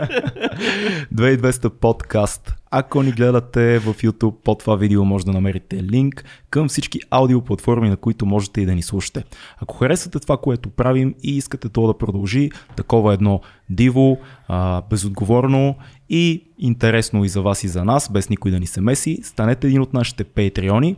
2200 подкаст. Ако ни гледате в YouTube, под това видео може да намерите линк към всички аудиоплатформи, на които можете и да ни слушате. Ако харесвате това, което правим и искате то да продължи, такова едно диво, безотговорно и интересно и за вас и за нас, без никой да ни се меси, станете един от нашите патреони.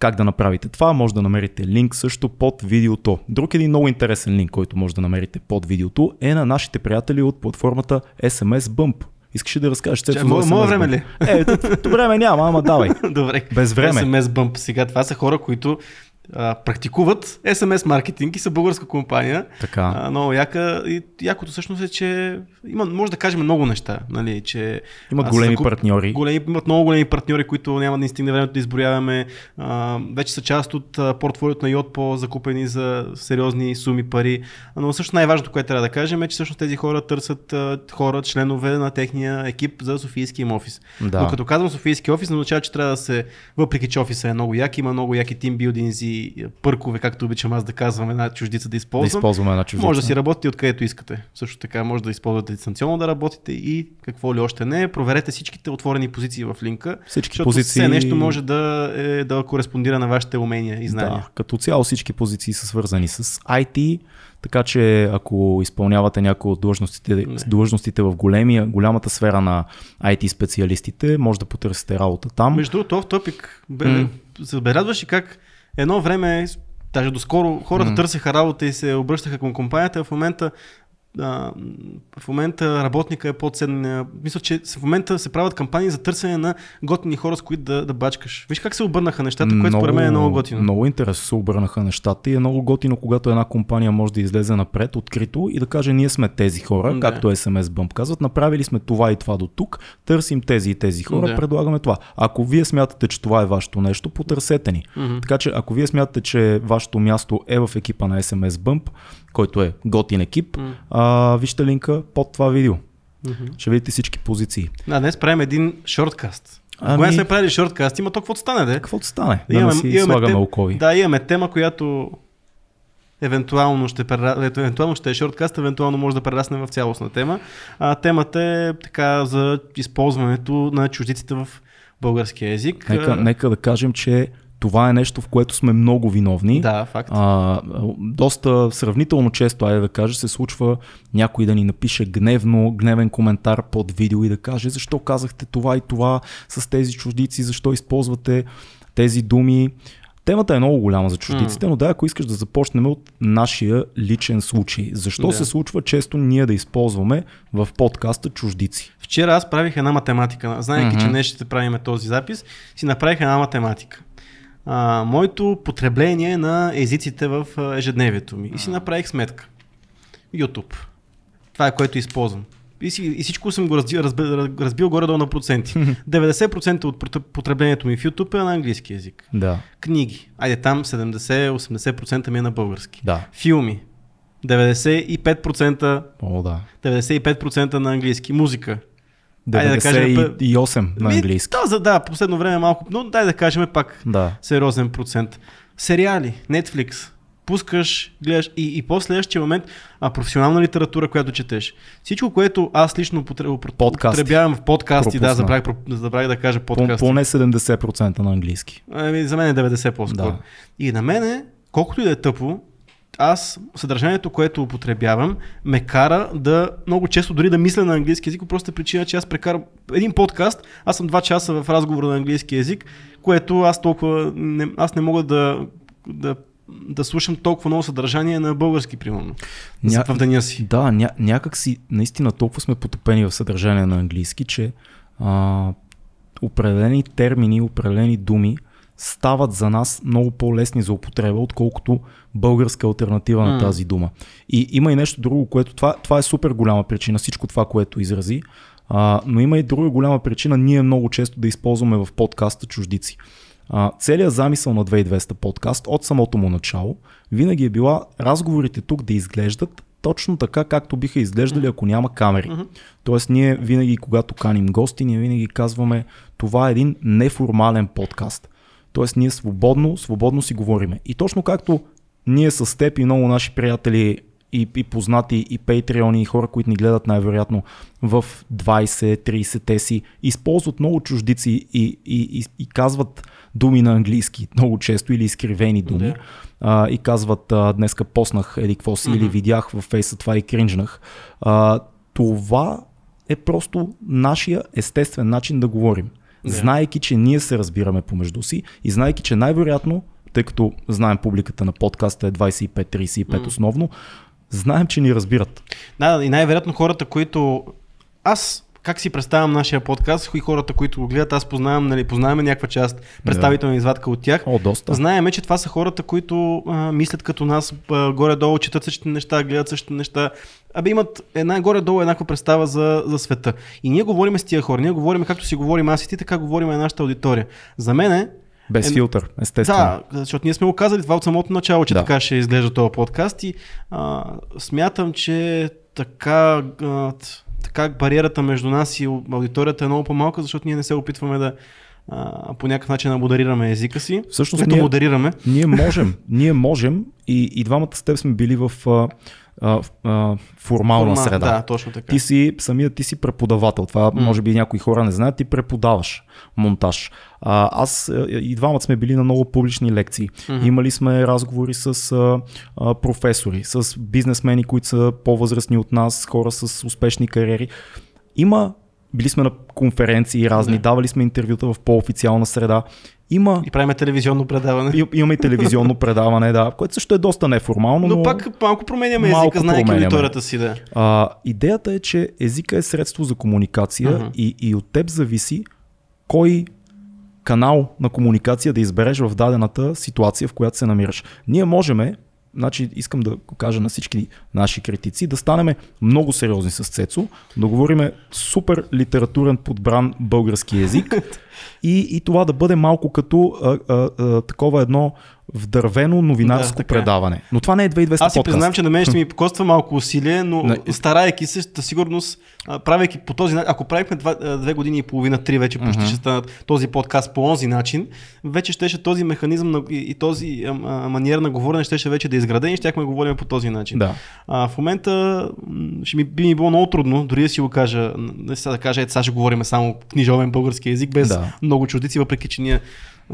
Как да направите това? Може да намерите линк също под видеото. Друг един много интересен линк, който може да намерите под видеото е на нашите приятели от платформата SMS Bump. Искаш ли да разкажеш? Че, мое време ли? Е, време няма, ама давай. Добре. Без време. SMS Bump. Сега това са хора, които а, практикуват SMS маркетинг и са българска компания. Така. А, много яка. И якото всъщност е, че има, може да кажем много неща. Нали, че, имат големи закуп... партньори. Големи, имат много големи партньори, които няма да ни стигне времето да изброяваме. А, вече са част от портфолиото на Йотпо, закупени за сериозни суми пари. Но също най-важното, което трябва да кажем е, че всъщност тези хора търсят а, хора, членове на техния екип за Софийски им офис. Да. Но като казвам Софийски офис, означава, че трябва да се, въпреки че офиса е много як, има много яки тимбилдинзи пъркове, както обичам аз да казвам, една чуждица да използвам. Да използваме една чуждица. Може да си работите откъдето искате. Също така може да използвате дистанционно да работите и какво ли още не. Проверете всичките отворени позиции в линка. Всички позиции. Все нещо може да, е, да кореспондира на вашите умения и знания. Да, като цяло всички позиции са свързани с IT, така че ако изпълнявате някои от длъжностите, длъжностите в големия, голямата сфера на IT специалистите, може да потърсите работа там. Между другото, в топик, mm. забелязваш и как едно време, даже доскоро хората mm. търсеха работа и се обръщаха към компанията, в момента а, в момента работника е под седна. Мисля, че в момента се правят кампании за търсене на готини хора, с които да, да бачкаш. Виж как се обърнаха нещата, което според мен е много готино. Много интересно се обърнаха нещата и е много готино, когато една компания може да излезе напред открито и да каже ние сме тези хора, да. както SMS Bump казват, направили сме това и това до тук, търсим тези и тези хора, да. предлагаме това. Ако вие смятате, че това е вашето нещо, потърсете ни. Mm-hmm. Така че ако вие смятате, че вашето място е в екипа на SMS Bump, който е готин екип, mm. а, вижте линка под това видео. Mm-hmm. Ще видите всички позиции. А, днес правим един шорткаст. Ами... Когато сме правили шорткаст, има то какво стане, де? Какво стане? Да имаме, си имаме слагаме тем... окови. Да, имаме тема, която евентуално ще, евентуално ще е шорткаст, евентуално може да прерасне в цялостна тема. А, темата е така за използването на чуждиците в българския език. Нека, нека да кажем, че това е нещо, в което сме много виновни. Да, факт. А, доста сравнително често, айде да кажа, се случва някой да ни напише гневно, гневен коментар под видео и да каже защо казахте това и това с тези чуждици, защо използвате тези думи. Темата е много голяма за чуждиците, mm. но да, ако искаш да започнем от нашия личен случай. Защо yeah. се случва често ние да използваме в подкаста чуждици? Вчера аз правих една математика. Знаеки, mm-hmm. че днес ще правим този запис, си направих една математика а, моето потребление на езиците в ежедневието ми. И си направих сметка. YouTube. Това е което използвам. И, си, и всичко съм го разбил, разбил, разбил горе-долу на проценти. 90% от потреблението ми в YouTube е на английски язик. Да. Книги. Айде там 70-80% ми е на български. Да. Филми. 95%, О, да. 95% на английски. Музика. 98 да на английски. Да, за, да, последно време малко, но дай да кажем пак да. сериозен процент. Сериали, Netflix, пускаш, гледаш и, и после следващия момент а, професионална литература, която четеш. Всичко, което аз лично употребявам в подкасти, Пропусна. да, забравих, забравих да кажа подкасти. Поне 70% на английски. Ами, за мен е 90 по-скоро. Да. И на мене, колкото и да е тъпо, аз съдържанието, което употребявам, ме кара да много често дори да мисля на английски язик, просто причина, че аз прекарам един подкаст, аз съм два часа в разговор на английски язик, което аз толкова, не, аз не мога да, да да слушам толкова много съдържание на български, примерно. Ня... В деня си. Да, ня... някак си, наистина толкова сме потопени в съдържание на английски, че а, определени термини, определени думи стават за нас много по-лесни за употреба, отколкото българска альтернатива mm. на тази дума. И има и нещо друго, което това, това е супер голяма причина, всичко това, което изрази, а, но има и друга голяма причина ние много често да използваме в подкаста чуждици. А, целият замисъл на 2200 подкаст от самото му начало винаги е била разговорите тук да изглеждат точно така, както биха изглеждали, ако няма камери. Mm-hmm. Тоест, ние винаги, когато каним гости, ние винаги казваме, това е един неформален подкаст. Тоест, ние свободно, свободно си говориме. И точно както ние с теб и много наши приятели и, и познати и патреони и хора, които ни гледат най-вероятно в 20-30-те си, използват много чуждици и, и, и, и казват думи на английски много често или изкривени думи. Да. А, и казват а, днеска поснах еди какво си или видях във фейса това и кринжнах. А, това е просто нашия естествен начин да говорим. Да. Знаейки, че ние се разбираме помежду си и знаейки, че най-вероятно, тъй като знаем публиката на подкаста е 25-35 основно, знаем, че ни разбират. Да, и най-вероятно хората, които... Аз как си представям нашия подкаст и хората, които го гледат, аз познавам, нали, познаваме някаква част, представителна извадка от тях. О, доста. Знаеме, че това са хората, които а, мислят като нас, а, горе-долу четат същите неща, гледат същите неща. Абе имат една горе-долу еднаква представа за, за света. И ние говорим с тия хора. Ние говорим както си говорим аз и ти, така говорим и нашата аудитория. За мен Без Е, филтър, естествено. да, защото ние сме го казали това от самото начало, че Да. така ще изглежда този подкаст и а, смятам, че така, а, така бариерата между нас и аудиторията е много по-малка, защото ние не се опитваме да а, по някакъв начин да модерираме езика си. Всъщност ние- модерираме. Ние можем, ние можем и, и двамата с теб сме били в а, а, в, а, формална Форма- среда. Да, точно така. Ти си, самия ти си преподавател. Това може би някои хора не знаят. Ти преподаваш монтаж. А, аз и двамата сме били на много публични лекции. Имали сме разговори с а, а, професори, с бизнесмени, които са по-възрастни от нас, хора с успешни кариери. Има, били сме на конференции разни, Да. давали сме интервюта в по-официална среда. Има И правиме телевизионно предаване. и- Имаме и телевизионно предаване, да, което също е доста неформално. Но, Но пак малко променяме Малко езика, променяме. аудиторията си, да. а, идеята е, че езика е средство за комуникация Мгм. и, и от теб зависи кой канал на комуникация да избереш в дадената ситуация, в която се намираш. Ние можем, значи искам да го кажа на всички наши критици, да станем много сериозни с Цецо, да говориме супер литературен подбран български язик и, и това да бъде малко като а, а, а, такова едно вдървено новинарско Да, е. предаване. Но това не е 2200 Аз си подкаст. признавам, че на мен ще ми коства малко усилие, но Не. старайки се, със сигурност, правейки по този начин, ако правихме два, две години и половина, три вече почти ще станат този подкаст по онзи начин, вече щеше този механизъм и, този маниер на говорене щеше вече да е изграден и щяхме да говорим по този начин. Да. А, в момента ще ми, би ми било много трудно, дори да си го кажа, не сега да кажа, ето сега ще говорим само книжовен български язик, без Да. много чуждици, въпреки че ние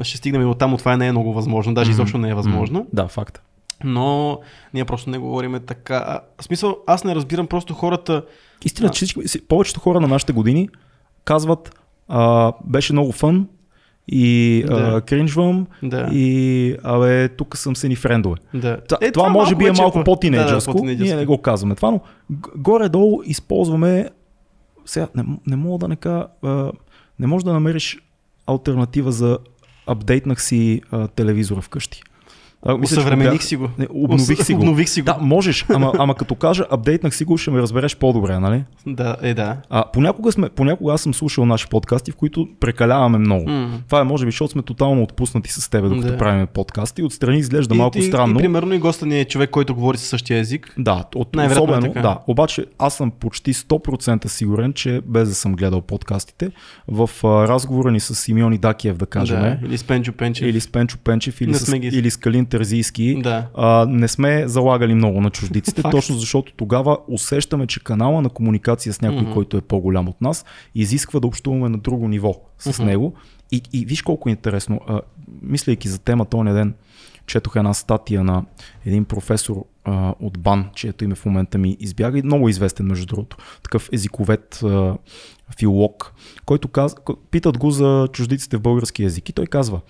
ще стигнем и от там, от това не е много възможно, даже изобщо не е възможно Да, факт. но ние просто не говориме така. А, в смисъл, аз не разбирам просто хората. Истина, че всички, си- повечето хора на нашите години казват, а, беше много фън и а, Да. кринжвам Да. и абе, тук съм се ни френдове. Да. Т- е, това, може би е вече малко по- по-тинейджърско, Да, да, по-тинейджърско. ние не го казваме това, но горе-долу използваме, сега не, не мога да не кажа, а, не можеш да намериш альтернатива за апдейтнах си а, телевизора вкъщи. А, мисля, Усъвремених си го. Не, обнових си го. Обнових си го. Да, можеш, ама, ама като кажа апдейтнах си го, ще ме разбереш по-добре, нали? Да, е да. А, понякога, сме, понякога аз съм слушал наши подкасти, в които прекаляваме много. М. Това е може би, защото сме тотално отпуснати с теб, докато Да. правим подкасти. Отстрани изглежда и, малко и, странно. И, примерно и госта ни е човек, който говори със същия език. Да, от, е особено, така. да. Обаче аз съм почти 100% сигурен, че без да съм гледал подкастите, в а, разговора ни с Симеон Дакиев, да кажем, Да, или с Пенчо Пенчев. или с Пенчо Пенчев, или, с, или с Калин Терзийски, Да. а, не сме залагали много на чуждиците, точно защото тогава усещаме, че канала на комуникация с някой, Мгм. който е по-голям от нас, изисква да общуваме на друго ниво с Мгм. него. И, и виж колко е интересно. А, мислейки за темата оня ден, четох една статия на един професор а, от БАН, чието име в момента ми избяга и много известен между другото. Такъв езиковед а, филолог, който казва, питат го за чуждиците в български язик и той казва,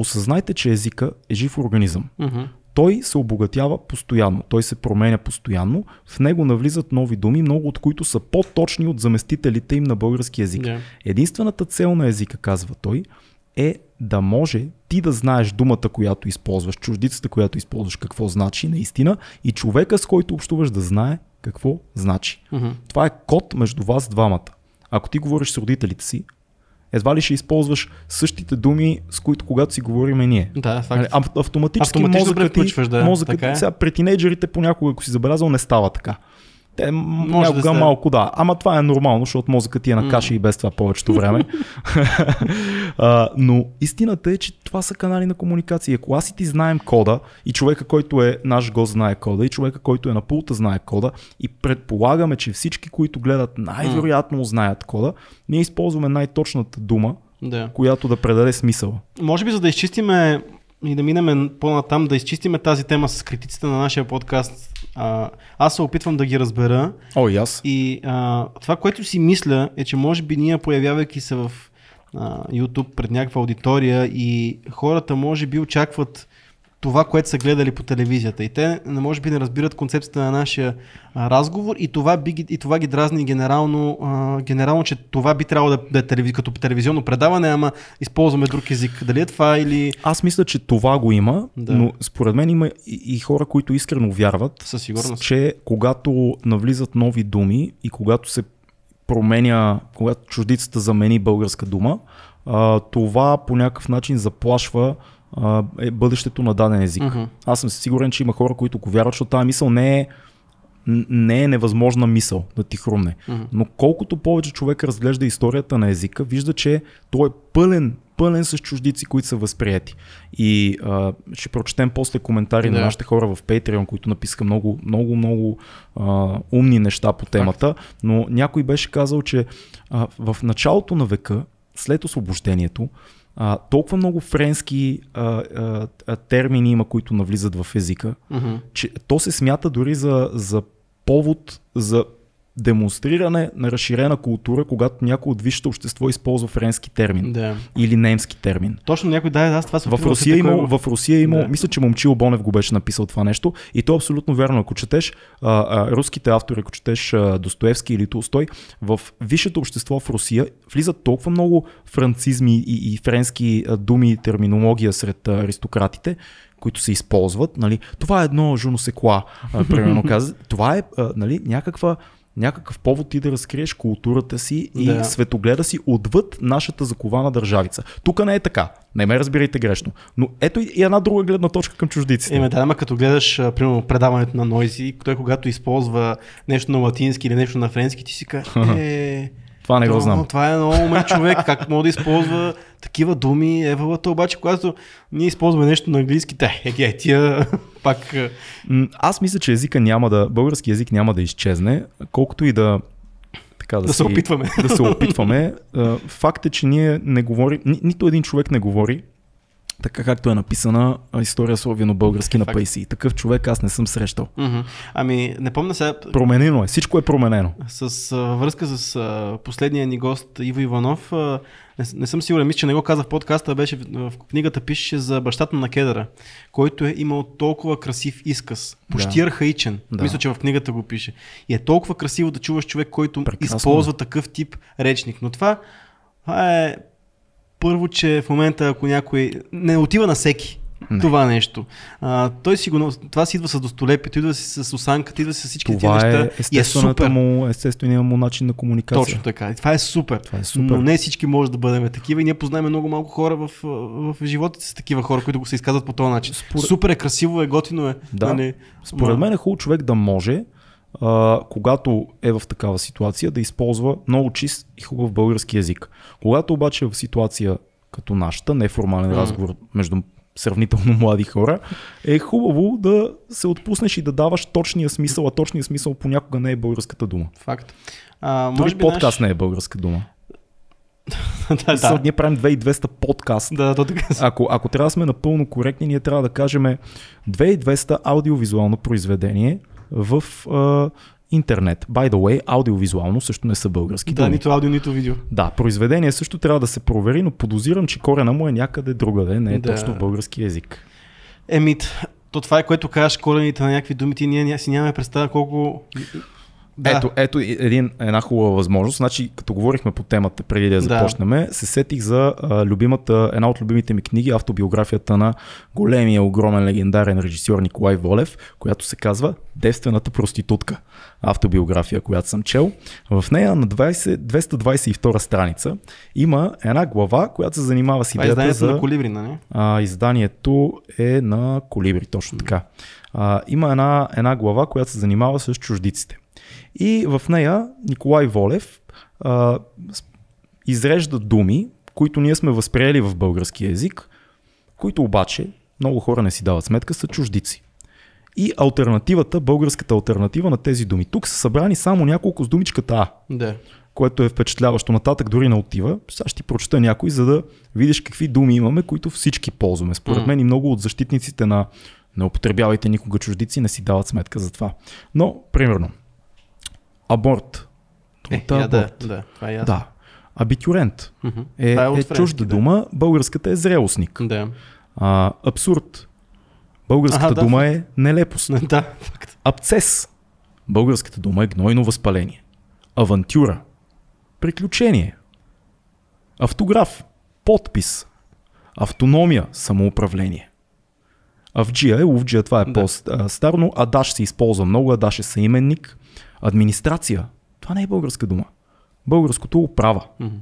осъзнайте, че езика е жив организъм. Мгм. Той се обогатява постоянно, той се променя постоянно, в него навлизат нови думи, много от които са по-точни от заместителите им на български язик. Да. Единствената цел на езика, казва той, е да може ти да знаеш думата, която използваш, чуждицата, която използваш, какво значи наистина и човека, с който общуваш да знае какво значи. Мгм. Това е код между вас двамата. Ако ти говориш с родителите си, едва ли ще използваш същите думи, с които когато си говориме ние. Да, факт. Нали, ав- автоматически Автоматично мозъкът ти, да, мозъкът така е. сега при тинейджерите понякога, ако си забелязал, не става така. Те Може някога да малко да. Ама това е нормално, защото мозъкът ти е на каша mm. и без това повечето време. а, но истината е, че това са канали на комуникация. Ако аз и ти знаем кода и човека, който е наш гост знае кода и човека, който е на пулта знае кода и предполагаме, че всички, които гледат най-вероятно знаят кода, ние използваме най-точната дума, да. която да предаде смисъл. Може би за да изчистиме и да минем по-натам, да изчистиме тази тема с критиците на нашия подкаст. А, аз се опитвам да ги разбера. О, и аз. И а, това, което си мисля, е, че може би ние, появявайки се в а, YouTube пред някаква аудитория и хората може би очакват това, което са гледали по телевизията. И те не може би не разбират концепцията на нашия а, разговор и това, би, и това ги дразни генерално, а, генерално, че това би трябвало да, да е телевиз, като телевизионно предаване, ама използваме друг език. Дали е това или... Аз мисля, че това го има, да. но според мен има и, и хора, които искрено вярват, Със сигурност. че когато навлизат нови думи и когато се променя, когато чуждицата замени българска дума, а, това по някакъв начин заплашва е бъдещето на даден език. Uh-huh. Аз съм сигурен, че има хора, които го вярват, защото тази мисъл не е, не е невъзможна мисъл да ти хрумне. Uh-huh. Но колкото повече човек разглежда историята на езика, вижда, че той е пълен, пълен с чуждици, които са възприяти. И а, ще прочетем после коментари yeah. на нашите хора в Patreon, които написаха много, много, много а, умни неща по темата, но някой беше казал, че а, в началото на века, след освобождението, а, толкова много френски а, а, термини има, които навлизат в езика, mm-hmm. че то се смята дори за, за повод за демонстриране на разширена култура, когато някой от висшето общество използва френски термин да. или немски термин. Точно някой да, аз това се в Русия, има, в Русия има, да. мисля, че Момчил Бонев го беше написал това нещо и то е абсолютно вярно. Ако четеш а, а, руските автори, ако четеш а, Достоевски или Толстой, в висшето общество в Русия влизат толкова много францизми и, и френски а, думи и терминология сред а, аристократите, които се използват. Нали. Това е едно жуносекла, примерно каза. Това е а, нали, някаква някакъв повод ти да разкриеш културата си и да. светогледа си отвъд нашата закована държавица. Тук не е така. Не ме разбирайте грешно. Но ето и една друга гледна точка към чуждиците. Еме, да, ама като гледаш, примерно, предаването на Нойзи, той когато използва нещо на латински или нещо на френски, ти си кажеш, е, това не го знам. Това е много умен човек, как може да използва такива думи. Евалата обаче, когато ние използваме нещо на английски, те, е, е, тия пак... Аз мисля, че езика няма да, български език няма да изчезне, колкото и да така да, да си, се опитваме. Да се опитваме. Факт е, че ние не говорим, ни, нито един човек не говори така както е написана история словено-български на Пайси. Такъв човек аз не съм срещал. Mm-hmm. Ами, не помня сега. Променено е, всичко е променено. С а, връзка с а, последния ни гост Иво Иванов, а, не, не съм сигурен, мисля, че не го казах в подкаста, беше в, в книгата пише за бащата на Кедъра, който е имал толкова красив изказ, почти да. архаичен. Да. Мисля, че в книгата го пише. И е толкова красиво да чуваш човек, който Прекрасно. използва такъв тип речник. Но това, това е първо, че в момента, ако някой не отива на всеки, не. това нещо. А, той си го, това си идва с достолепието, идва си с осанката, идва си с всички тези неща. Е и е супер. Му, естественият му начин на комуникация. Точно така. И това е супер. Това е супер. Но не всички може да бъдем такива и ние познаваме много малко хора в, в, живота си такива хора, които го се изказват по този начин. Според... Супер е, красиво е, готино е. Да. Нали? Според мен е хубаво човек да може а, когато е в такава ситуация, да използва много чист и хубав български язик. Когато обаче е в ситуация като нашата, неформален mm. разговор между сравнително млади хора, е хубаво да се отпуснеш и да даваш точния смисъл, а точния смисъл понякога не е българската дума. Факт. А, Дори би подкаст наш... не е българска дума. да, да. Ние правим 2200 подкаст. Да, то така. Ако, ако трябва да сме напълно коректни, ние трябва да кажем 2200 аудиовизуално произведение в а, интернет. By the way, аудиовизуално също не са български. Да, думи. нито аудио, нито видео. Да, произведение също трябва да се провери, но подозирам, че корена му е някъде другаде, не е да. точно в български язик. Емит, то това е което кажеш корените на някакви думи, ти ние си нямаме представа колко да. Ето, ето един, една хубава възможност. Значи, като говорихме по темата преди да започнем, да. се сетих за а, любимата, една от любимите ми книги, автобиографията на големия, огромен, легендарен режисьор Николай Волев, която се казва Девствената проститутка. Автобиография, която съм чел. В нея на 20, 222 страница има една глава, която се занимава с идеята Това е за... на Колибри, нали? А, изданието е на Колибри, точно така. А, има една, една глава, която се занимава с чуждиците. И в нея Николай Волев а, изрежда думи, които ние сме възприели в български язик, които обаче много хора не си дават сметка, са чуждици. И альтернативата, българската альтернатива на тези думи. Тук са събрани само няколко с думичката А. Да. Което е впечатляващо. Нататък дори не отива. Сега ще ти прочета някой, за да видиш какви думи имаме, които всички ползваме. Според мен и много от защитниците на не употребявайте никога чуждици не си дават сметка за това. Но, примерно, аборт. Е, я, да, да, това е ясно. Да. Абитюрент е, Това е, е френски, чужда да. дума, българската е зрелостник. Да. А, абсурд. Българската Аха, да. дума е нелепост. да, факт. Абцес. Българската дума е гнойно възпаление. Авантюра. Приключение. Автограф. Подпис. Автономия. Самоуправление. Авджия е ловджия, това е Да. по-старо, но Адаш се използва много, Адаш е съименник. Администрация. Това не е българска дума. Българското управа. Мгм.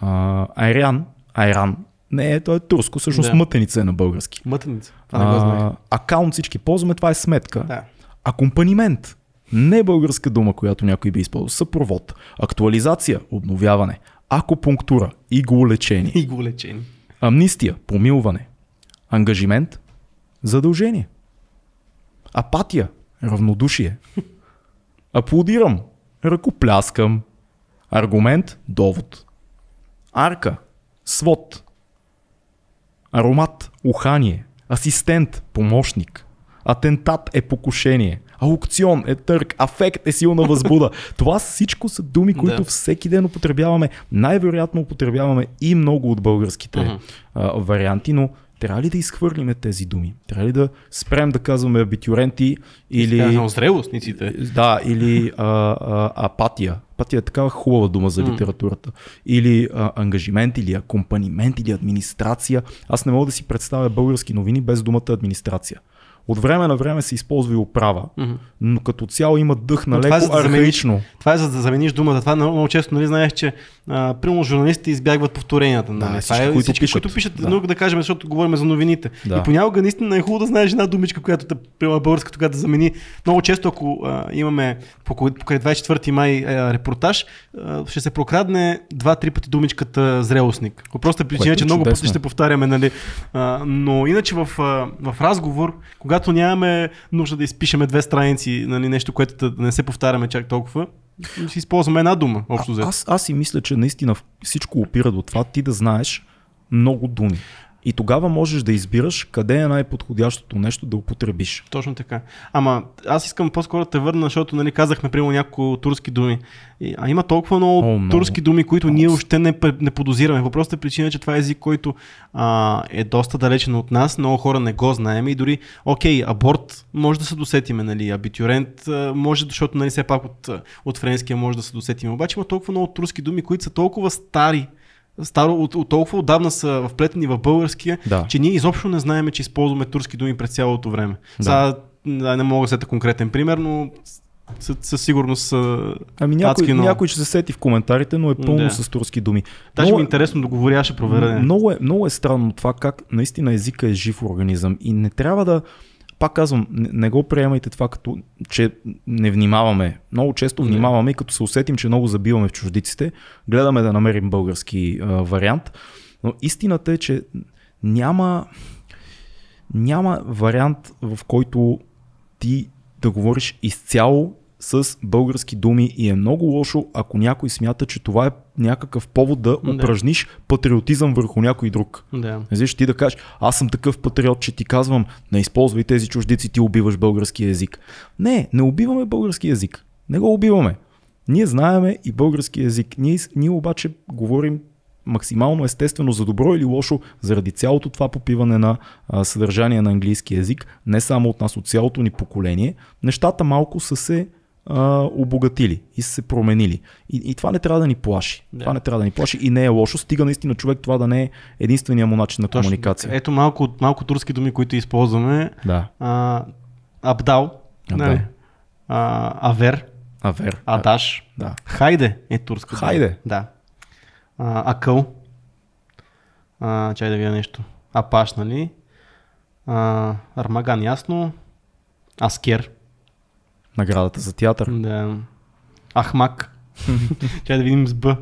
А, айран. Айран. Не то е турско, всъщност Да. мътеница е на български. Мътеница. Това не го знаех. А, акаунт всички ползваме, това е сметка. Да. Акомпанимент. Не е българска дума, която някой би използвал. Съпровод. Актуализация. Обновяване. Акупунктура. Иглолечение. И го лечени. Амнистия. Помилване. Ангажимент. Задължение. Апатия. Равнодушие. Аплодирам. Ръкопляскам. Аргумент. Довод. Арка. Свод. Аромат. Ухание. Асистент. Помощник. Атентат е покушение. Аукцион е търг. Афект е силна възбуда. Това всичко са думи, които Да. всеки ден употребяваме. Най-вероятно употребяваме и много от българските Мгм. а, варианти, но трябва ли да изхвърлиме тези думи? Трябва ли да спрем да казваме абитюренти или... Казвам зрелостниците. Да, или а, а, апатия. Апатия е такава хубава дума за литературата. Или а, ангажимент, или акомпанимент, или администрация. Аз не мога да си представя български новини без думата администрация. От време на време се използва и управа, Мгм. но като цяло има дъх на Но това е леко за да замениш- архаично. Това е за да замениш думата. Това много, много често, нали, знаеш, че а, примерно журналистите избягват повторенията. Нали? Да, това всички, е, които всички, пишат. които пишат. Да. Но да кажем, защото говорим за новините. Да. И понякога наистина е хубаво да знаеш една думичка, която да приема българска, тогава да замени. Много често, ако а, имаме покрай покрай 24 май а, репортаж, а, ще се прокрадне два-три пъти думичката зрелостник. По проста причина, е че много пъти ще повтаряме. Нали? А, но иначе в, а, в разговор, когато нямаме нужда да изпишеме две страници, нали, нещо, което да не се повтаряме чак толкова, си използваме една дума, общо А, аз, аз си мисля, че наистина всичко опира до това ти да знаеш много думи. И тогава можеш да избираш къде е най-подходящото нещо да употребиш. Точно така. Ама аз искам по-скоро да те върна, защото нали, казахме примерно няколко турски думи. А има толкова много, О, много. турски думи, които ние още не, не подозираме. По простата причина, че това е език, който а, е доста далечен от нас. Много хора не го знаем и дори, окей, аборт може да се досетиме, нали, абитюрент може, защото нали, все пак от, от френския може да се досетиме. Обаче има толкова много турски думи, които са толкова стари, старо, от, от толкова отдавна са вплетени в българския, Да. че ние изобщо не знаем, че използваме турски думи през цялото време. Да. Сега, да, не мога да сета конкретен пример, но със, със сигурност са... Ами някой, Адски много. някой ще се сети в коментарите, но е пълно Да. с турски думи. Даже ми е е- интересно да говоря, ще проверя. Много е, много е странно това как наистина езика е жив организъм и не трябва да, пак казвам, не, не го приемайте това като, че не внимаваме. Много често внимаваме и като се усетим, че много забиваме в чуждиците, гледаме да намерим български а, вариант. Но истината е, че няма, няма вариант, в който ти да говориш изцяло с български думи и е много лошо, ако някой смята, че това е някакъв повод да Да. упражниш патриотизъм върху някой друг. Да. Знаеш, ти да кажеш, аз съм такъв патриот, че ти казвам, не използвай тези чуждици, ти убиваш български язик. Не, не убиваме български язик. Не го убиваме. Ние знаеме и български язик. Ние, ние обаче говорим максимално естествено за добро или лошо, заради цялото това попиване на а, съдържание на английски язик, не само от нас, от цялото ни поколение, нещата малко са се а, обогатили и са се променили. И, и това не трябва да ни плаши. Да. Това не трябва да ни плаши и не е лошо. Стига наистина човек това да не е единствения му начин на Точно. комуникация. Ето малко, малко турски думи, които използваме. Да. А, абдал, Абдал. нали? а, авер, Авер. адаш, Да. хайде е турска. дума. Хайде. Да. А, акъл. А, чай да видя нещо. Апаш, нали? А, армаган, ясно. Аскер. Наградата за театър. Да. Ахмак. Чай да видим с Б.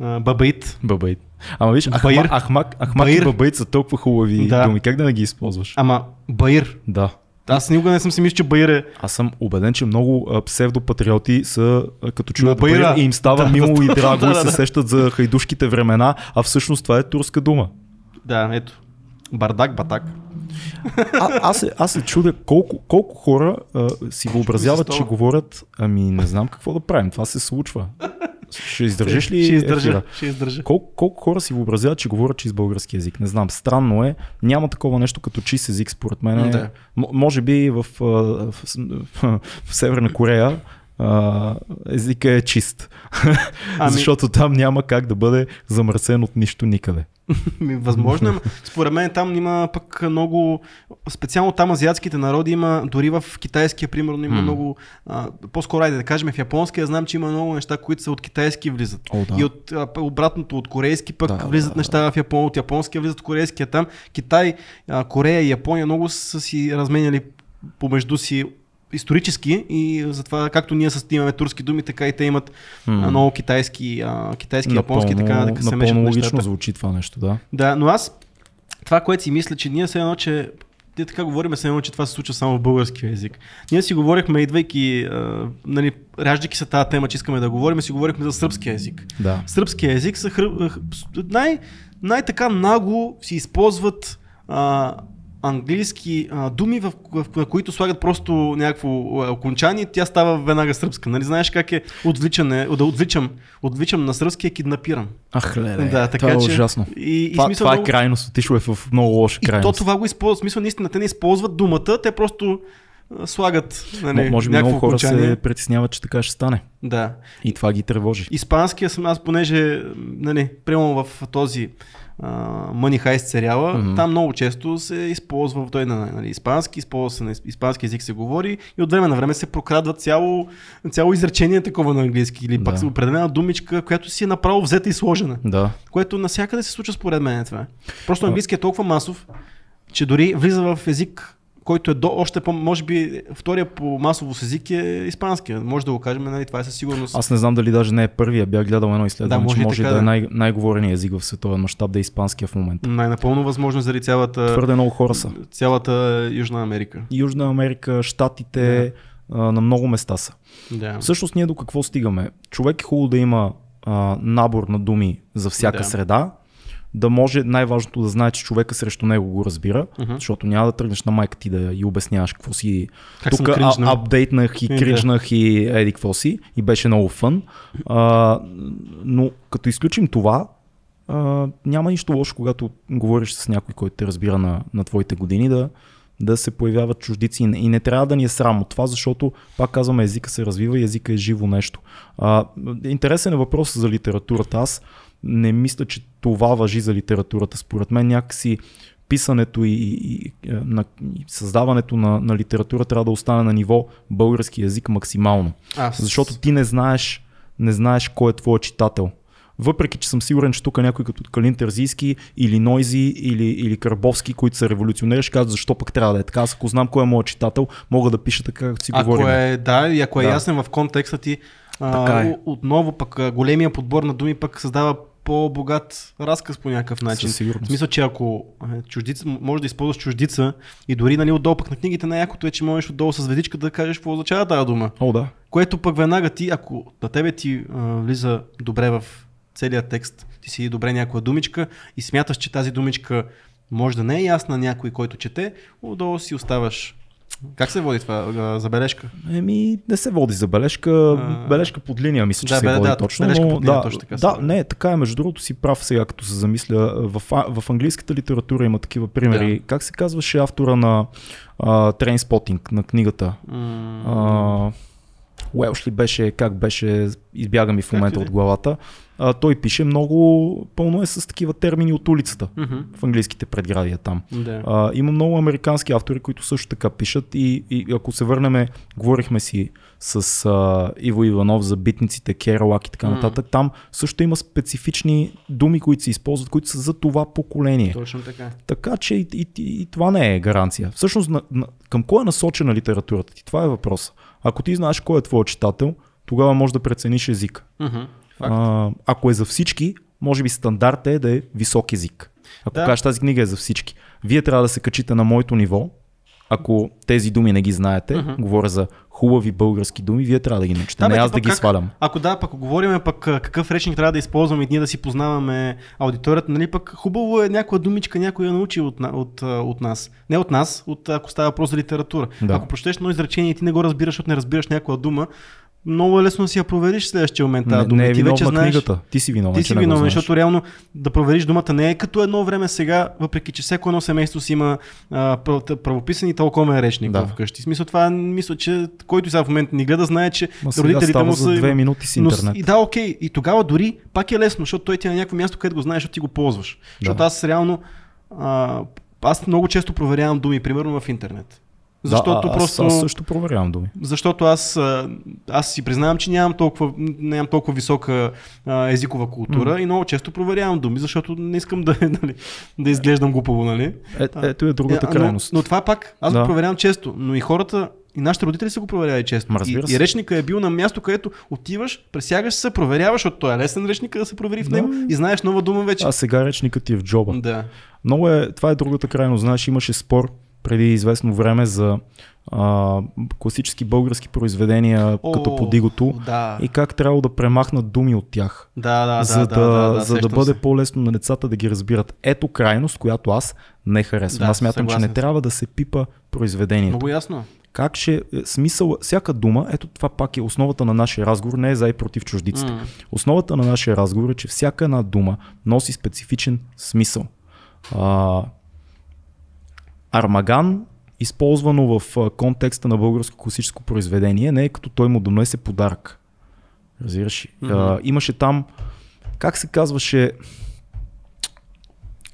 Бабаит. Бабаит. Ама виж, Баир. Ахмак, Ахмак, Ахмак и Баир. Бабаит са толкова хубави Да. думи. Как да не ги използваш? Ама Баир. Да. Аз никога не съм си мислил, че Баир е... Аз съм убеден, че много псевдопатриоти са като чуят. Баир и им става Да, мило да, и да, драго да, и се да. сещат за хайдушките времена, а всъщност това е турска дума. Да, ето. Бардак, батак. А, аз, се, аз се чудя колко, колко хора а, си въобразяват, че говорят, ами не знам какво да правим, това се случва. Ще издържиш ли Ще издържа. ефира? Ще издържа. Колко, колко хора си въобразяват, че говорят чист български язик? Не знам. Странно е. Няма такова нещо като чист език, според мен. Да. М- може би в, в, в, в Северна Корея езика е чист. Ами- Защото там няма как да бъде замърсен от нищо никъде. Ми, възможно е. Според мен там има пък много, специално там азиатските народи има, дори в китайския, примерно, има М. много, а, по-скоро айде да кажем в японския, знам, че има много неща, които са от китайски влизат. О, да. И от а, обратното, от корейски пък Да, да, да, влизат да, неща в Япония, от японския влизат в корейския там. Китай, а, Корея и Япония много са си разменяли помежду си исторически и затова както ние с имаме турски думи, така и те имат а, много китайски, а, китайски, японски, така нататък се мешат напълно нещата. логично звучи това нещо, да. Да, но аз това, което си мисля, че ние все едно, че ние така говорим все едно, че това се случва само в българския язик. Ние си говорихме, идвайки, а, нали, раждайки се тази тема, че искаме да говорим, си говорихме за сръбския език. Да. Сръбския език са хръ... х- най, най-така нагло си използват а, английски а, думи, в, в, на които слагат просто някакво окончание, тя става веднага сръбска. Нали знаеш как е отвличане, да отвличам, отвличам на сръбски е киднапирам. Ах, леле, Да, така това е че- ужасно. И, и това, смисъл това е много- крайност, отишло е в много лоша и то крайност. това го използват. В смисъл, наистина, те не използват думата, те просто слагат нали, може би много хора окончание. се притесняват, че така ще стане. Да. И това ги тревожи. Испанския съм аз, понеже, нали, примерно в този Money Heist сериала, mm-hmm. там много често се използва той на нали, испански, използва се на исп- испански език се говори и от време на време се прокрадва цяло, цяло изречение такова на английски или пак Да. определена думичка, която си е направо взета и сложена. Да. Което навсякъде се случва според мен това. Просто английски е толкова масов, че дори влиза в език, който е до, още по, може би втория по масово с език е испанския. Може да го кажем, нали, това е със сигурност. Аз не знам дали даже не е първия. Бях гледал едно изследване, Да, може че може така да е да. най- най-говореният език в световен мащаб да е испанския в момента. Най-напълно възможно заради цялата, Твърде много хора са. цялата Южна Америка. Южна Америка, Штатите, а, на много места са. Да. Всъщност ние до какво стигаме? Човек е хубаво да има а, набор на думи за всяка Да. среда, да може най-важното да знае, че човека срещу него го разбира, Мгм. защото няма да тръгнеш на майка ти да й обясняваш какво си. Как Тук а- апдейтнах и кринжнах и еди какво си и беше много фън. А, но като изключим това, а, няма нищо лошо, когато говориш с някой, който те разбира на, на твоите години, да, да се появяват чуждици. И не, и не трябва да ни е срам от това, защото, пак казваме, езика се развива и езика е живо нещо. А, интересен е въпрос за литературата. Аз не мисля, че това въжи за литературата. Според мен някакси писането и, и, и, е, на, и създаването на, на литература трябва да остане на ниво български язик максимално. Аз... Защото ти не знаеш, не знаеш кой е твой читател. Въпреки, че съм сигурен, че тук някой като Калин Терзийски или Нойзи или, или Карбовски, които са революционери, ще кажат защо пък трябва да е така. Аз ако знам кой е моят читател, мога да пиша така, както си Ако говорим. е, да, и ако е Да. ясен в контекста ти, Така е. отново пък големия подбор на думи пък създава по-богат разказ по някакъв начин. Със сигурност. В смисъл, че ако е, чуждица, може да използваш чуждица и дори нали, отдолу пък на книгите най-якото е, че можеш отдолу с ведичка да кажеш какво означава тази дума. О, да. Което пък веднага ти, ако на тебе ти а, влиза добре в целият текст, ти си добре някоя думичка и смяташ, че тази думичка може да не е ясна на някой, който чете, отдолу си оставаш. Как се води това? Забележка? Еми, не се води забележка. А, бележка под линия, мисля, че да, се бе, води да, точно. бележка под линия, да, точно така да, не, така е. Между другото си прав сега, като се замисля. В, в английската литература има такива примери. Да. Как се казваше автора на Трейнспотинг, на книгата? М, А, Уелш ли беше, как беше, избяга ми в момента от е. главата. А, той пише много, пълно е с такива термини от улицата мгм, в английските предградия там. Да. А, има много американски автори, които също така пишат и, и ако се върнем, говорихме си с а, Иво Иванов за битниците, Кералак и така М. нататък, там също има специфични думи, които се използват, които са за това поколение. Точно така. Така че и, и, и, и това не е гаранция. Всъщност на, на, към кой е насочена литературата ти? Това е въпрос. Ако ти знаеш кой е твой читател, тогава можеш да прецениш език. Мгм. А, ако е за всички, може би стандарт е да е висок език. Ако Да. кажеш тази книга е за всички, вие трябва да се качите на моето ниво, ако тези думи не ги знаете, Мгм. говоря за хубави български думи, вие трябва да ги научите, Да, бе, не ти аз да ги как- свалям. Ако да, пък говорим пък какъв речник трябва да използваме и ние да си познаваме аудиторията, нали пък хубаво е някоя думичка някой я научи от, от, от нас. Не от нас, от, ако става въпрос за литература. Да. Ако прочетеш едно изречение и ти не го разбираш, защото не разбираш някоя дума, много е лесно да си я провериш в следващия момент Не, дума. не е ти вече знаеш. книгата. Ти си виновен, Ти си виновен, защото реално да провериш думата не е като едно време сега, въпреки че всяко едно семейство си има а, прав- правописен и толкова е речник Да. вкъщи. Смисъл това, мисля, че който сега в момента ни гледа, знае, че Ма родителите му са... две минути с Но интернет. И да, окей. И тогава дори пак е лесно, защото той ти е на някакво място, където го знаеш, защото ти го ползваш. Защото Да. аз реално. А, аз много често проверявам думи, примерно в интернет. Защото да, аз, просто. аз също проверявам думи. Защото аз, а, аз си признавам, че нямам толкова, нямам толкова висока а, езикова култура М. и много често проверявам думи, защото не искам да, нали, да изглеждам глупаво, нали? Е, ето е другата Е, крайност. Но, но това пак, аз Да. го проверявам често, но и хората, и нашите родители са го проверявали често. Ма, И, и речника е бил на място, където отиваш, пресягаш се, проверяваш, защото той е лесен речника да се провери в Да. него и знаеш нова дума вече. А сега речникът ти е в джоба. Да. Много е, това е другата крайност. Знаеш, имаше спор преди известно време за а, класически български произведения, О, като подигото, Да. и как трябва да премахнат думи от тях. Да, да, за да, да, да, да, за да бъде се. по-лесно на децата да ги разбират. Ето крайност, която аз не харесвам. Да, аз смятам, че не трябва да се пипа произведението. Много ясно. Как ще е, смисъл, всяка дума, ето това пак е основата на нашия разговор, не е за и против чуждиците. М. Основата на нашия разговор е, че всяка една дума носи специфичен смисъл. А, Армаган, използвано в контекста на българско класическо произведение, не е като той му донесе подарък. Разбираш? ли? А, имаше там, как се казваше,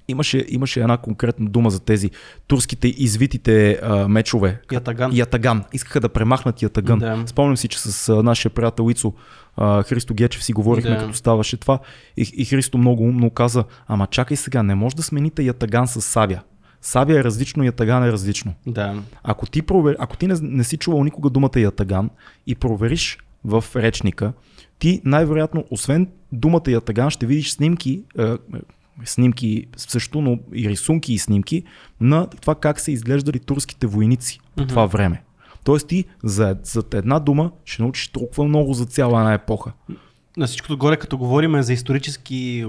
имаше, имаше една конкретна дума за тези турските извитите а, мечове. Ятаган. Ятаган. Искаха да премахнат Ятаган. Да. Спомням си, че с а, нашия приятел Ицо а, Христо Гечев си говорихме, Да. като ставаше това. И, и Христо много умно каза, ама чакай сега, не може да смените Ятаган с Сабя. Сабя е различно, Ятаган е различно. Да. Ако ти, провер... Ако ти не, не си чувал никога думата Ятаган и провериш в речника, ти най-вероятно, освен думата Ятаган, ще видиш снимки, е, е, снимки също, но и рисунки и снимки на това как са изглеждали турските войници по Мгм. това време. Тоест ти за, за една дума ще научиш толкова много за цяла една епоха. на всичкото горе, като говорим за исторически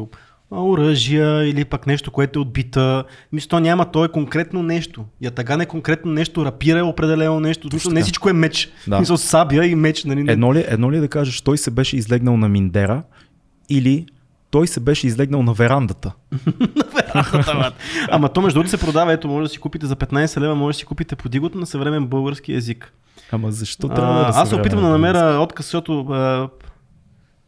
оръжия или пък нещо, което е отбита. Мисля, то няма, то е конкретно нещо. Ятаган е конкретно нещо, рапира е определено нещо. Точно, не всичко е меч. Да. Да. Мисля, сабя и меч. Нали? Едно ли, едно ли да кажеш, той се беше излегнал на Миндера или той се беше излегнал на верандата. Ама то между другото се продава, ето може да си купите за 15 лева, може да си купите подигото на съвремен български язик. Ама защо трябва да А, аз се опитвам да намеря отказ, защото, а,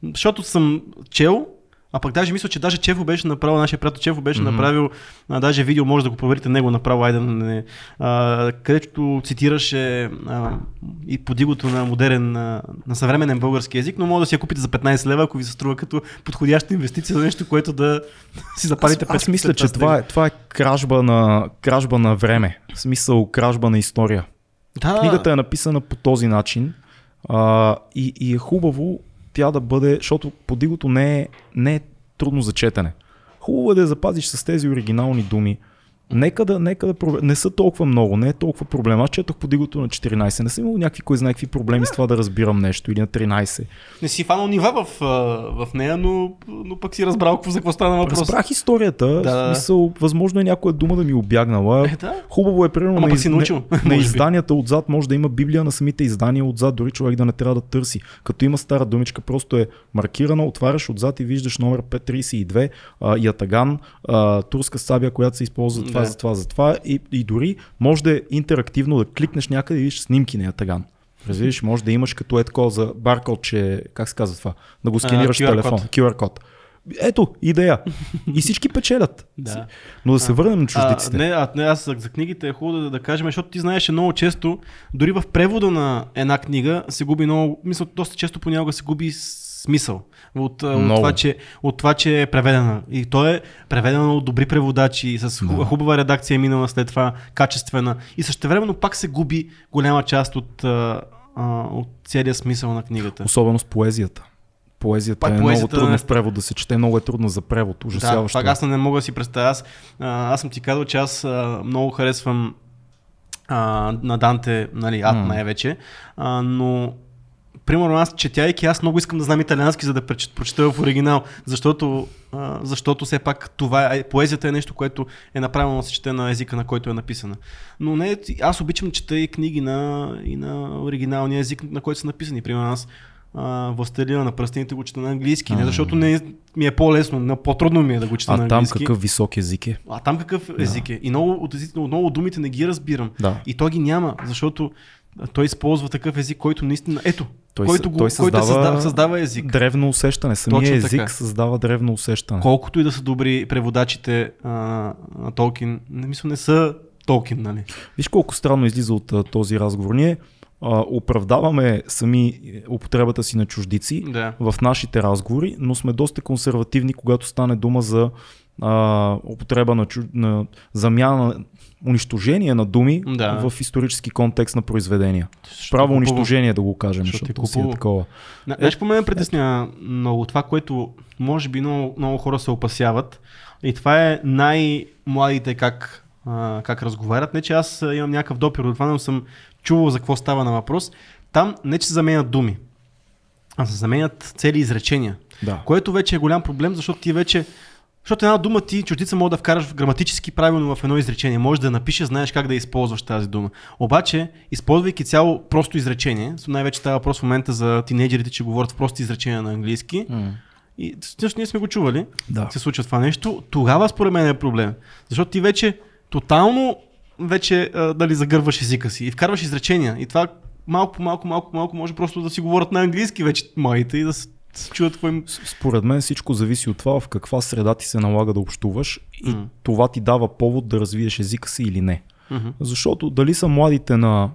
защото съм чел, а пък даже мисля, че даже Чефо беше направил, нашия приятел Чефо беше Мгм. направил, а, даже видео, може да го проверите него направо, айде, не, а, където цитираше а, и подигото на модерен, а, на съвременен български язик, но може да си я купите за 15 лева, ако ви се струва като подходяща инвестиция за нещо, което да си запалите Аз, аз мисля, че това е, това е кражба, на, кражба на време. В смисъл кражба на история. Да, Книгата е написана по този начин а, и, и е хубаво тя да бъде, защото подигото не е, не е трудно за четене. Хубаво е да я запазиш с тези оригинални думи. Нека да, нека да провер... Не са толкова много, не е толкова проблем. Аз четох подигото на 14. Не съм имал някакви, кой знае какви проблеми с това да разбирам нещо. Или на 13. не си фанал нива в, в нея, но, но пък си разбрал какво, за какво стана въпрос. Разбрах историята. Да, Да, да. смисъл, възможно е някоя дума да ми е обягнала. Е, да. Хубаво е, примерно, Ама на, си научил, на, на изданията отзад може да има библия на самите издания отзад, дори човек да не трябва да търси. Като има стара думичка, просто е маркирана, отваряш отзад и виждаш номер 532, а, ятаган, а, турска сабя, която се използва за това, Да. за това, за това. И, и дори може да е интерактивно да кликнеш някъде и видиш снимки на ятаган. Разбираш, може да имаш като е такова за баркод, че, как се казва това, да го сканираш QR телефон, код. QR код. Ето, идея. И всички печелят. Да. Но да се върнем на чуждиците. А, не, а, не, аз за, за книгите е хубаво да, да кажем, защото ти знаеш, че много често, дори в превода на една книга се губи много, мисля, доста често понякога се губи смисъл от, от, това, че, от това, че е преведена. И то е преведено от добри преводачи, с ху- Да. хубава редакция е минала след това, качествена. И същевременно пак се губи голяма част от, а, от целия смисъл на книгата. Особено с поезията. Поезията Пак е поезията много трудно не- в превод да се чете, много е трудно за превод, Да, ужасяващо. пак е. аз не мога да си представя. Аз, а, аз съм ти казал, че аз а, много харесвам а, на Данте, нали, ад най-вече, а, но примерно аз четяйки, аз много искам да знам италиански, за да прочета в оригинал, защото, а, защото все пак това е, поезията е нещо, което е направено да се чете на езика, на който е написана. Но не, аз обичам да чета и книги на, и на оригиналния език, на който са написани. Примерно аз а, Властелина на пръстените го чета на английски, не А. защото не е- ми е по-лесно, на по-трудно ми е да го чета на А там английски. какъв висок език е. А там какъв език е? И много от, език, много от думите не ги разбирам. Да. И той ги няма, защото а, той използва такъв език, който наистина... Ето, Той, който, го, той който създава, създава, създава език. древно усещане. Самия Точно език така. създава древно усещане. Колкото и да са добри преводачите а, на Толкин, не мисля, не са Толкин, нали? Виж колко странно излиза от а, този разговор. Ние а, оправдаваме сами употребата си на чуждици Да. в нашите разговори, но сме доста консервативни, когато стане дума за а, употреба на, чуж... на замяна, унищожение на думи Да. в исторически контекст на произведения. Защото Право купувам- унищожение да го кажем, Защото защото, си е такова. На- Знаеш, какво ме притеснява много? Това, което може би много, много хора се опасяват. И това е най-младите как, а, как разговарят. Не, че аз имам някакъв допир от това, но съм чувал за какво става на въпрос. Там не, че се заменят думи, а се заменят цели изречения. Да. Което вече е голям проблем, защото ти вече. Защото една дума ти чуждица може да вкараш граматически правилно в едно изречение. Може да напишеш, знаеш как да използваш тази дума. Обаче, използвайки цяло просто изречение, най-вече става въпрос в момента за тинейджерите, че говорят в прости изречения на английски, М. и всъщност ние сме го чували, Да. се случва това нещо, тогава според мен е проблем. Защото ти вече тотално вече а, дали загърваш езика си и вкарваш изречения. И това малко по малко, малко по малко може просто да си говорят на английски вече моите и да се, чуят какво им... Според мен всичко зависи от това в каква среда ти се налага да общуваш и М. това ти дава повод да развиеш езика си или не. Мгм. Защото дали са младите на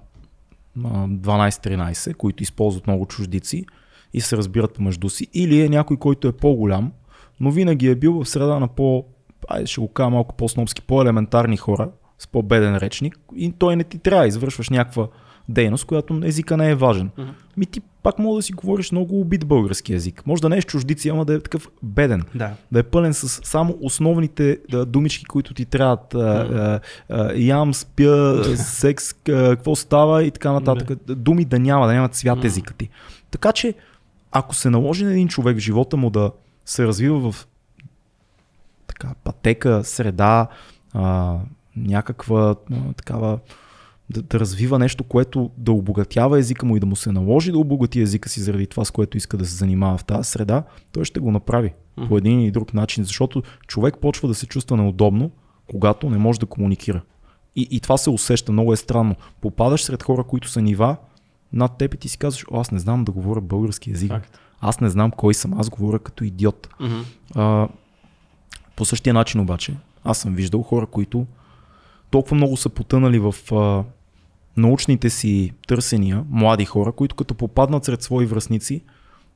а, 12-13, които използват много чуждици и се разбират помежду си, или е някой, който е по-голям, но винаги е бил в среда на по, айде ще го кажа малко по-снобски, по-елементарни хора, с по-беден речник и той не ти трябва, извършваш някаква дейност, която езика не е важен. Мгм. Ми ти пак мога да си говориш много убит български язик. Може да не е с чуждици, ама да е такъв беден. Да. Да е пълен с само основните да, думички, които ти трябват. А, а, а, ям, спя, секс, какво става и така нататък. Думи да няма, да няма цвят Мгм. езика ти. Така че, ако се наложи на един човек в живота му да се развива в така, пътека, среда, а, някаква а, такава да, да развива нещо, което да обогатява езика му и да му се наложи да обогати езика си заради това, с което иска да се занимава в тази среда, той ще го направи Мгм. по един или друг начин, защото човек почва да се чувства неудобно, когато не може да комуникира. И, и това се усеща, много е странно. Попадаш сред хора, които са нива над теб и ти си казваш, О, аз не знам да говоря български язик. Факт. Аз не знам кой съм, аз говоря като идиот. Мгм. А, по същия начин обаче, аз съм виждал хора, които толкова много са потънали в а, научните си търсения, млади хора, които като попаднат сред свои връзници,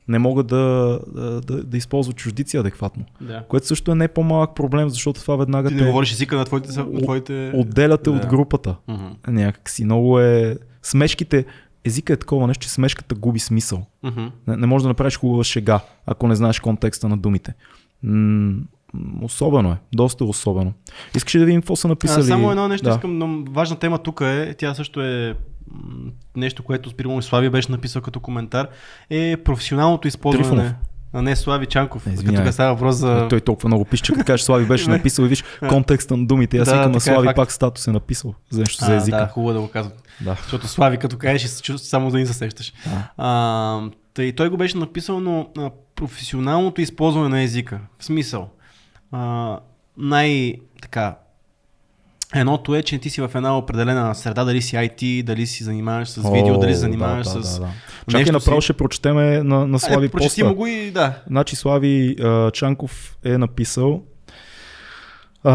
не могат да, да, да, да използват чуждици адекватно. Да. Което също е не по-малък проблем, защото това веднага Ти те не говориш езика на твоите... На твоите... отделяте Да. от групата. Мгм. Някак си много е... Смешките, езика е такова нещо, че смешката губи смисъл. Мгм. Не, не можеш да направиш хубава шега, ако не знаеш контекста на думите. М, особено е, доста особено. Искаш ли да видим какво са написали? А, само едно нещо да. искам, но важна тема тук е, тя също е нещо, което Спиримо Слави беше написал като коментар, е професионалното използване. Трифонов. А не Слави Чанков, извинявай. тук става въпрос за... Той толкова много пише, че като кажеш Слави беше написал и виж контекста на думите. Аз Да, викам на е Слави факт. пак статус е написал за нещо за езика. да, хубаво да го казвам. Да. Защото Слави като кажеш, само да ни се сещаш. Да. А, тъй, той го беше написал, но професионалното използване на езика. В смисъл. А, най- така. Едното е, че ти си в една определена среда, дали си IT, дали си занимаваш с видео, О, дали се занимаваш да, да, с... да, да. Чакай, нещо направо си. ще прочетеме на, на Слави Айде, прочети му го и да. Значи Слави а, Чанков е написал а,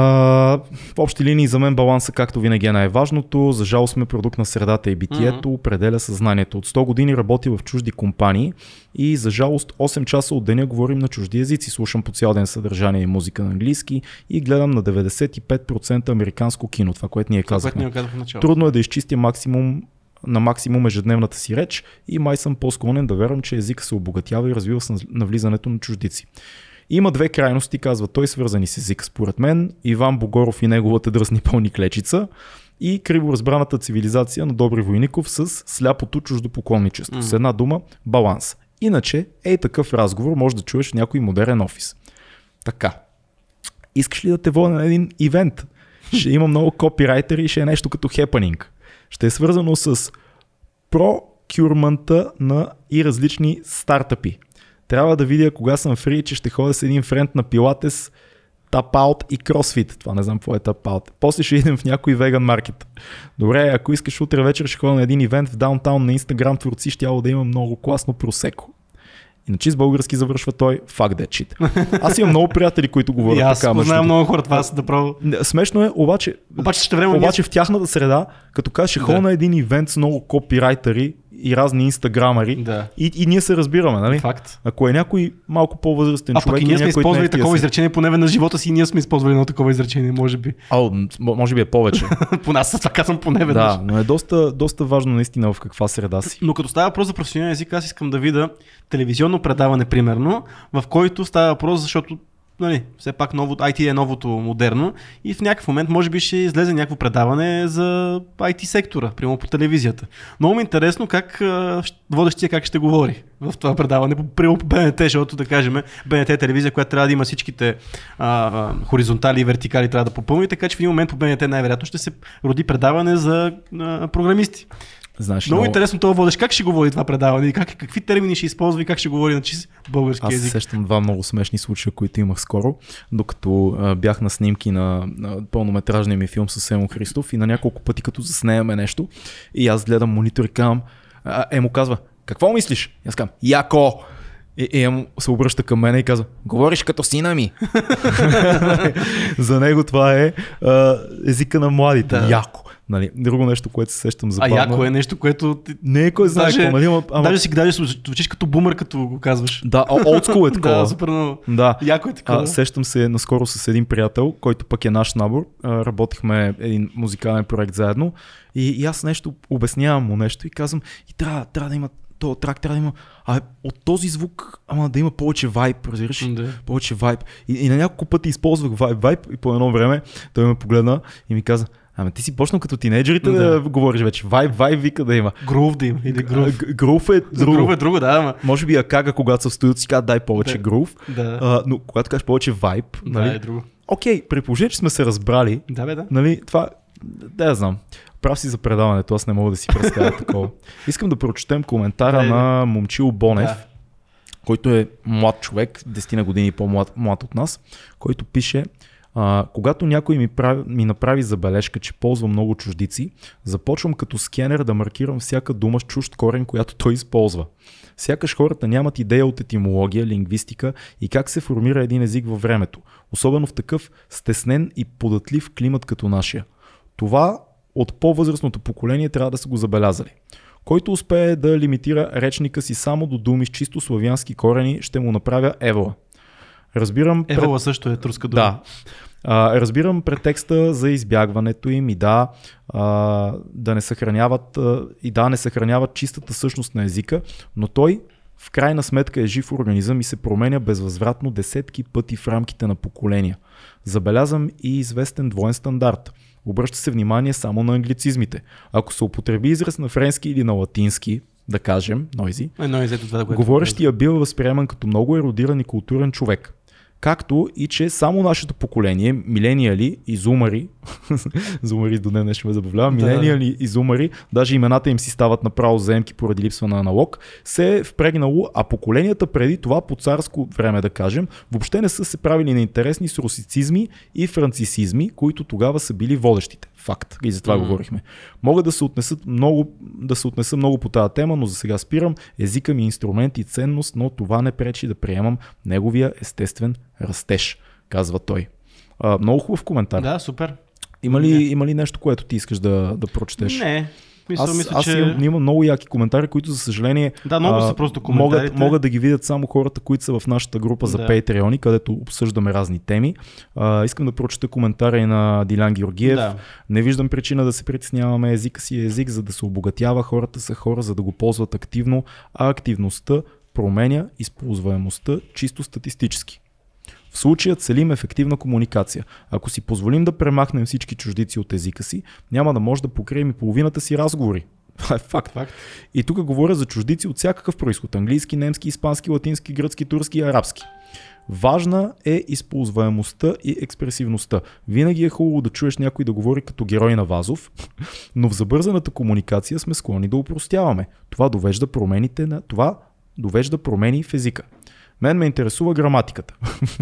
в общи линии за мен баланса както винаги е най-важното. За жалост сме продукт на средата и битието, Мгм. определя съзнанието. От 100 години работя в чужди компании и за жалост 8 часа от деня говорим на чужди езици. Слушам по цял ден съдържание и музика на английски и гледам на 95% американско кино, това което ние Това, което казахме. ни казах. Трудно е да изчистя максимум на максимум ежедневната си реч и май съм по-склонен да вярвам, че езика се обогатява и развива с навлизането на чуждици. Има две крайности, казва той, свързани с език. Според мен, Иван Богоров и неговата дръсни пълни клечица и криворазбраната цивилизация на Добри Войников с сляпото чуждопоклонничество. Mm. С една дума, баланс. Иначе, ей такъв разговор може да чуеш в някой модерен офис. Така. Искаш ли да те водя на един ивент? Ще има много копирайтери и ще е нещо като хепанинг. Ще е свързано с прокюрмента на и различни стартъпи. Трябва да видя кога съм фри, че ще ходя с един френд на пилатес, тапаут и кросфит. Това не знам какво е тапаут. После ще идем в някой веган маркет. Добре, ако искаш утре вечер ще ходя на един ивент в даунтаун на Инстаграм творци, ще да има много класно просеко. Иначе с български завършва той fuck that shit. Аз имам много приятели, които говорят аз така. Аз познавам много хора, това са да право. Смешно е, обаче, обаче, ще време обаче в тяхната среда, като кажеш, да. на един ивент с много копирайтери и разни инстаграмари да. и, и ние се разбираме, нали? Факт. Ако е някой малко по-възрастен а, човек и ние сме използвали е такова изречение, поне на живота си, ние сме използвали едно такова изречение, може би. А, може би е повече. по нас това казвам поне веднъж. Да, но е доста, доста важно наистина в каква среда си. Но като става въпрос за професионален език, аз искам да видя телевизионно предаване, примерно, в който става въпрос, защото нали, все пак ново, IT е новото модерно и в някакъв момент може би ще излезе някакво предаване за IT сектора, прямо по телевизията. Много ми е интересно как водещия как ще говори в това предаване, прямо по БНТ, защото да кажем, БНТ е телевизия, която трябва да има всичките а, хоризонтали и вертикали трябва да попълни, така че в един момент по БНТ най-вероятно ще се роди предаване за а, програмисти. Знаеш, много, много интересно това водиш. Как ще го води това предаване? Как, какви термини ще използва и как ще говори на чист български Аз език? Аз сещам два много смешни случая, които имах скоро, докато а, бях на снимки на, на пълнометражния ми филм с Семо Христов и на няколко пъти като заснеяме нещо и аз гледам монитор и казвам, а, Емо казва, какво мислиш? И аз казвам, яко! И, и Емо се обръща към мен и казва, говориш като сина ми. За него това е а, езика на младите. Да. Яко. Нали, друго нещо, което се сещам за А яко е нещо, което... Не е кой знае даже, какво, нали, ама... Даже си даже звучиш като бумър, като го казваш. Да, олдскул е такова. да, супер много. Да. Яко е такова. А, сещам се наскоро с един приятел, който пък е наш набор. А, работихме един музикален проект заедно и, и аз нещо обяснявам му нещо и казвам, и трябва, трябва да има то трак трябва да има, а от този звук, ама да има повече вайб, разбираш? Да. Повече вайб. И, и на няколко пъти използвах вайб, вайб и по едно време той ме погледна и ми каза, Ама ти си почнал като тинейджерите да. да говориш вече. Вайб, вайб вика да има. Грув да има. Или грув. Грув е друго. Грув е друго, да, ама. Може би Акага, когато са в студиото си казват дай повече да. грув. Да. А, но когато кажеш повече вайб, да, нали? е друго. Окей, при положение, че сме се разбрали, да, бе, да. Нали, това, да я знам. Прав си за предаването, аз не мога да си представя такова. Искам да прочетем коментара да, на Момчил Бонев, да. който е млад човек, 10 на години по-млад млад от нас, който пише а, когато някой ми, прави, ми направи забележка, че ползва много чуждици, започвам като скенер да маркирам всяка дума с чужд корен, която той използва. Сякаш хората нямат идея от етимология, лингвистика и как се формира един език във времето, особено в такъв стеснен и податлив климат като нашия. Това от по-възрастното поколение трябва да са го забелязали. Който успее да лимитира речника си само до думи с чисто славянски корени, ще му направя евола. Разбирам. Евола пред... също е турска дума. Да. А, разбирам претекста за избягването им и да, а, да не съхраняват а, и да не съхраняват чистата същност на езика, но той в крайна сметка е жив организъм и се променя безвъзвратно десетки пъти в рамките на поколения. Забелязвам и известен двоен стандарт. Обръща се внимание само на англицизмите. Ако се употреби израз на френски или на латински, да кажем, Нойзи, да, говорещия бил възприеман като много еродиран и културен човек както и че само нашето поколение, милениали и зумари, зумари до днес ще ме забавлява, да. милениали и зумари, даже имената им си стават направо заемки поради липсва на аналог, се е впрегнало, а поколенията преди това по царско време да кажем, въобще не са се правили на интересни с русицизми и францисизми, които тогава са били водещите. Факт. И за това mm. говорихме. Мога да се отнесат много, да се отнеса много по тази тема, но за сега спирам. Езика ми е инструмент и ценност, но това не пречи да приемам неговия естествен растеж, казва той. А, много хубав коментар. Да, супер. Има ли, има ли нещо, което ти искаш да, да прочетеш? Не. Мисъл, аз, мисля, аз че... имам, имам много яки коментари, които за съжаление Да, много са просто могат, могат да ги видят само хората, които са в нашата група за Да. Patreon, където обсъждаме разни теми. А, искам да прочета коментара и на Дилян Георгиев. Да. Не виждам причина да се притесняваме. Езика си е език, за да се обогатява. Хората са хора, за да го ползват активно, а активността променя използваемостта чисто статистически. В случая целим ефективна комуникация. Ако си позволим да премахнем всички чуждици от езика си, няма да може да покрием и половината си разговори. Това е факт. Факт. И тук говоря за чуждици от всякакъв происход. Английски, немски, испански, латински, гръцки, турски и арабски. Важна е използваемостта и експресивността. Винаги е хубаво да чуеш някой да говори като герой на Вазов, но в забързаната комуникация сме склонни да упростяваме. Това довежда промените на... Това довежда промени в езика. Мен ме интересува граматиката.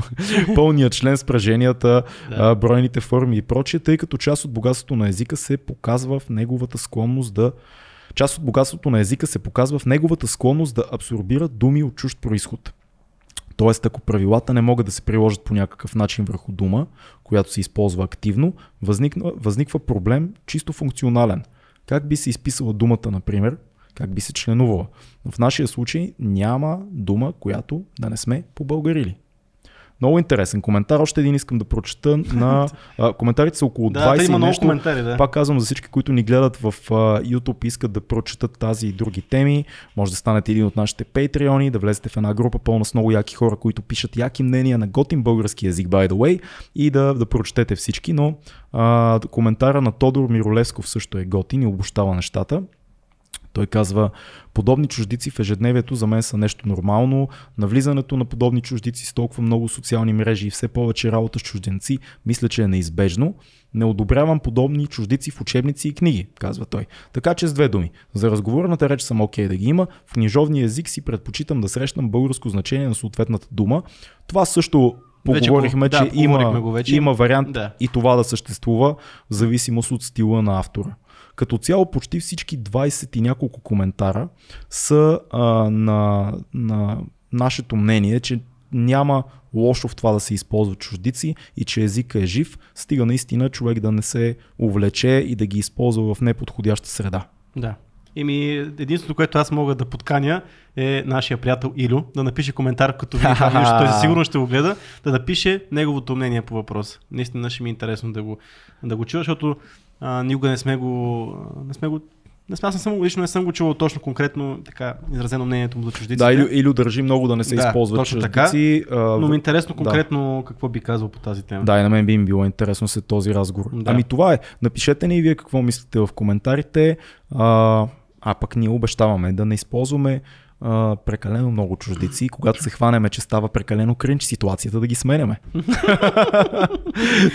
Пълният член с праженията, Да. бройните форми и прочие, тъй като част от богатството на езика се показва в неговата склонност да Част от богатството на езика се показва в неговата склонност да абсорбира думи от чужд происход. Тоест, ако правилата не могат да се приложат по някакъв начин върху дума, която се използва активно, възниква, възниква проблем чисто функционален. Как би се изписала думата, например, как би се членувала? В нашия случай няма дума, която да не сме побългарили. Много интересен коментар. Още един искам да прочета на... А, коментарите са около 20 Да, да, има много нещо. коментари, да. Пак казвам за всички, които ни гледат в а, YouTube искат да прочетат тази и други теми. Може да станете един от нашите патреони, да влезете в една група пълна с много яки хора, които пишат яки мнения на готин български язик, by the way, и да, да прочетете всички. Но а, коментара на Тодор Миролевсков също е готин и обощава нещата. Той казва, подобни чуждици в ежедневието за мен са нещо нормално. Навлизането на подобни чуждици с толкова много социални мрежи и все повече работа с чужденци, мисля, че е неизбежно. Не одобрявам подобни чуждици в учебници и книги, казва той. Така че с две думи. За разговорната реч съм окей да ги има. В книжовния език си предпочитам да срещам българско значение на съответната дума. Това също Вече поговорихме, го- да, че има, поговорихме го вече. има вариант Да. и това да съществува в зависимост от стила на автора. Като цяло почти всички 20 и няколко коментара са а, на, на нашето мнение, че няма лошо в това да се използват чуждици и че езика е жив, стига наистина човек да не се увлече и да ги използва в неподходяща среда. Да. Еми, единственото, което аз мога да подканя е нашия приятел Илю да напише коментар, като види това нещо, той сигурно ще го гледа, да напише неговото мнение по въпроса. Наистина ще ми е интересно да го, да го чуя, защото а, никога не сме го, не сме го не сме, аз не съм, лично не съм го чувал точно конкретно така изразено мнението му за чуждиците. Да, или, или държи много да не се Да, използват точно чуждици. а, но ми е интересно да. конкретно какво би казал по тази тема. Да, и на мен би им било интересно след този разговор. Да. Да. Ами това е. Напишете ни и вие какво мислите в коментарите. А, а пък ние обещаваме да не използваме прекалено много чуждици. Когато се хванеме, че става прекалено кринч, ситуацията да ги сменяме.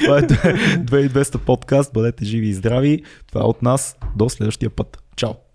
това е 2200 подкаст. Бъдете живи и здрави. Това е от нас. До следващия път. Чао!